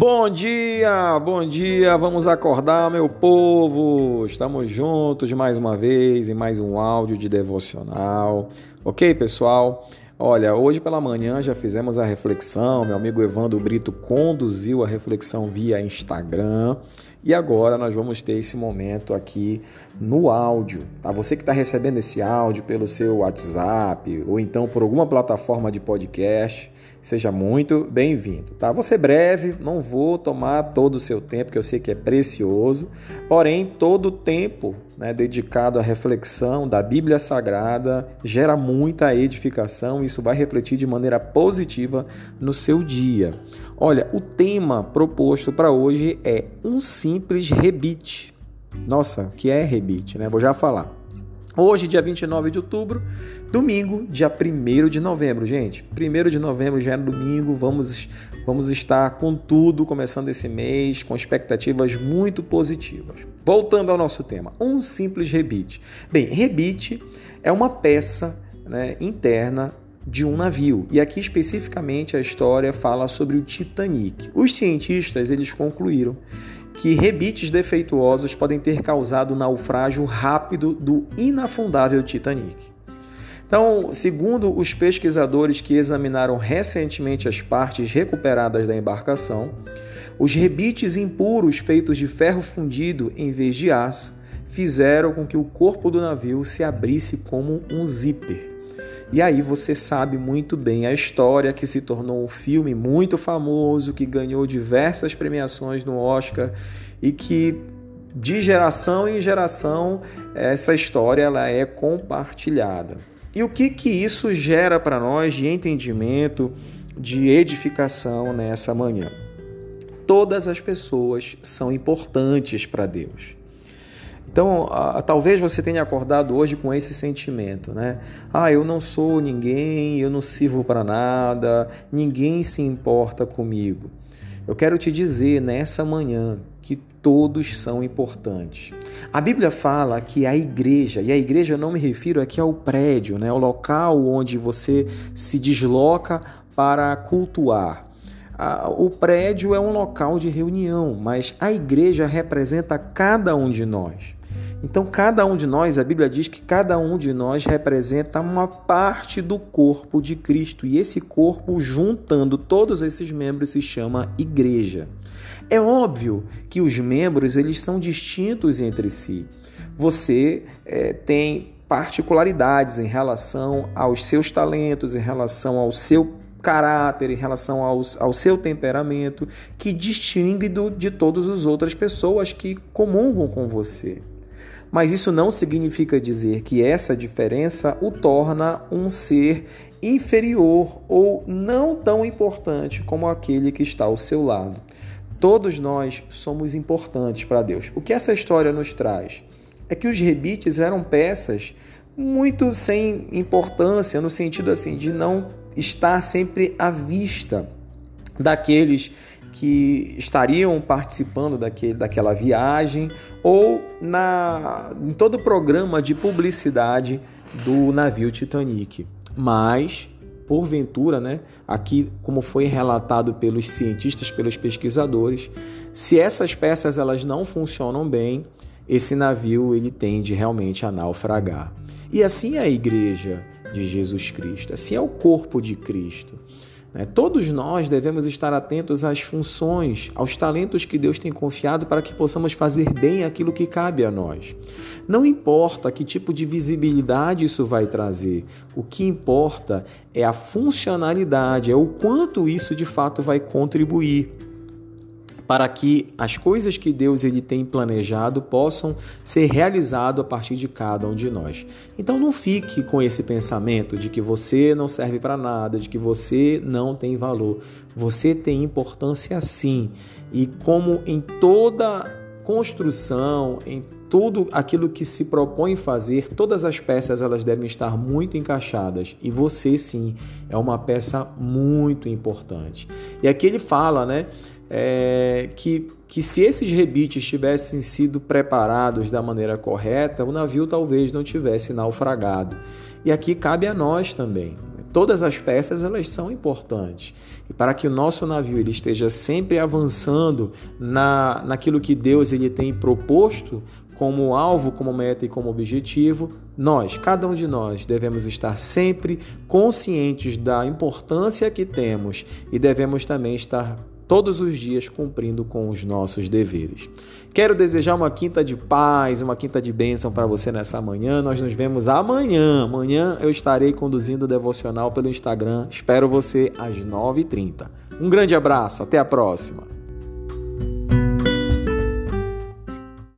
Bom dia, bom dia, vamos acordar, meu povo. Estamos juntos mais uma vez em mais um áudio de devocional. Ok, pessoal? Olha, hoje pela manhã já fizemos a reflexão, meu amigo Evandro Brito conduziu a reflexão via Instagram e agora nós vamos ter esse momento aqui no áudio. Tá? Você que está recebendo esse áudio pelo seu WhatsApp ou então por alguma plataforma de podcast, seja muito bem-vindo. Tá? Vou ser breve, não vou tomar todo o seu tempo, que eu sei que é precioso, porém todo o tempo né, dedicado à reflexão da Bíblia Sagrada gera muita edificação, isso vai refletir de maneira positiva no seu dia. Olha, o tema proposto para hoje é um simples rebite. Nossa, que é rebite, né? Vou já falar. Hoje, dia 29 de outubro, domingo, dia 1 de novembro, gente. 1 de novembro já é domingo, vamos, vamos estar com tudo começando esse mês, com expectativas muito positivas. Voltando ao nosso tema, um simples rebite. Bem, rebite é uma peça né, interna de um navio. E aqui especificamente a história fala sobre o Titanic. Os cientistas eles concluíram que rebites defeituosos podem ter causado o naufrágio rápido do inafundável Titanic. Então, segundo os pesquisadores que examinaram recentemente as partes recuperadas da embarcação, os rebites impuros feitos de ferro fundido em vez de aço fizeram com que o corpo do navio se abrisse como um zíper. E aí você sabe muito bem a história que se tornou um filme muito famoso, que ganhou diversas premiações no Oscar e que de geração em geração essa história ela é compartilhada. E o que que isso gera para nós de entendimento, de edificação nessa manhã? Todas as pessoas são importantes para Deus. Então, talvez você tenha acordado hoje com esse sentimento, né? Ah, eu não sou ninguém, eu não sirvo para nada, ninguém se importa comigo. Eu quero te dizer nessa manhã que todos são importantes. A Bíblia fala que a igreja, e a igreja eu não me refiro aqui ao prédio, né? O local onde você se desloca para cultuar. O prédio é um local de reunião, mas a igreja representa cada um de nós. Então, cada um de nós, a Bíblia diz que cada um de nós representa uma parte do corpo de Cristo, e esse corpo, juntando todos esses membros, se chama igreja. É óbvio que os membros eles são distintos entre si. Você é, tem particularidades em relação aos seus talentos, em relação ao seu caráter, em relação aos, ao seu temperamento, que distingue do, de todas as outras pessoas que comungam com você. Mas isso não significa dizer que essa diferença o torna um ser inferior ou não tão importante como aquele que está ao seu lado. Todos nós somos importantes para Deus. O que essa história nos traz é que os rebites eram peças muito sem importância, no sentido assim de não estar sempre à vista daqueles que estariam participando daquele, daquela viagem ou na, em todo o programa de publicidade do navio Titanic. Mas, porventura, né, aqui como foi relatado pelos cientistas, pelos pesquisadores, se essas peças elas não funcionam bem, esse navio ele tende realmente a naufragar. E assim é a igreja de Jesus Cristo, assim é o corpo de Cristo. Né? Todos nós devemos estar atentos às funções, aos talentos que Deus tem confiado para que possamos fazer bem aquilo que cabe a nós. Não importa que tipo de visibilidade isso vai trazer, o que importa é a funcionalidade, é o quanto isso de fato vai contribuir para que as coisas que Deus ele tem planejado possam ser realizadas a partir de cada um de nós. Então não fique com esse pensamento de que você não serve para nada, de que você não tem valor. Você tem importância sim. E como em toda construção, em tudo aquilo que se propõe fazer, todas as peças elas devem estar muito encaixadas e você sim é uma peça muito importante. E aqui ele fala, né, é, que, que se esses rebites tivessem sido preparados da maneira correta, o navio talvez não tivesse naufragado. E aqui cabe a nós também. todas as peças elas são importantes. E para que o nosso navio ele esteja sempre avançando na, naquilo que Deus ele tem proposto como alvo, como meta e como objetivo, nós, cada um de nós, devemos estar sempre conscientes da importância que temos e devemos também estar todos os dias cumprindo com os nossos deveres. Quero desejar uma quinta de paz, uma quinta de bênção para você nessa manhã. Nós nos vemos amanhã. Amanhã eu estarei conduzindo o devocional pelo Instagram. Espero você às 9h30. Um grande abraço, até a próxima.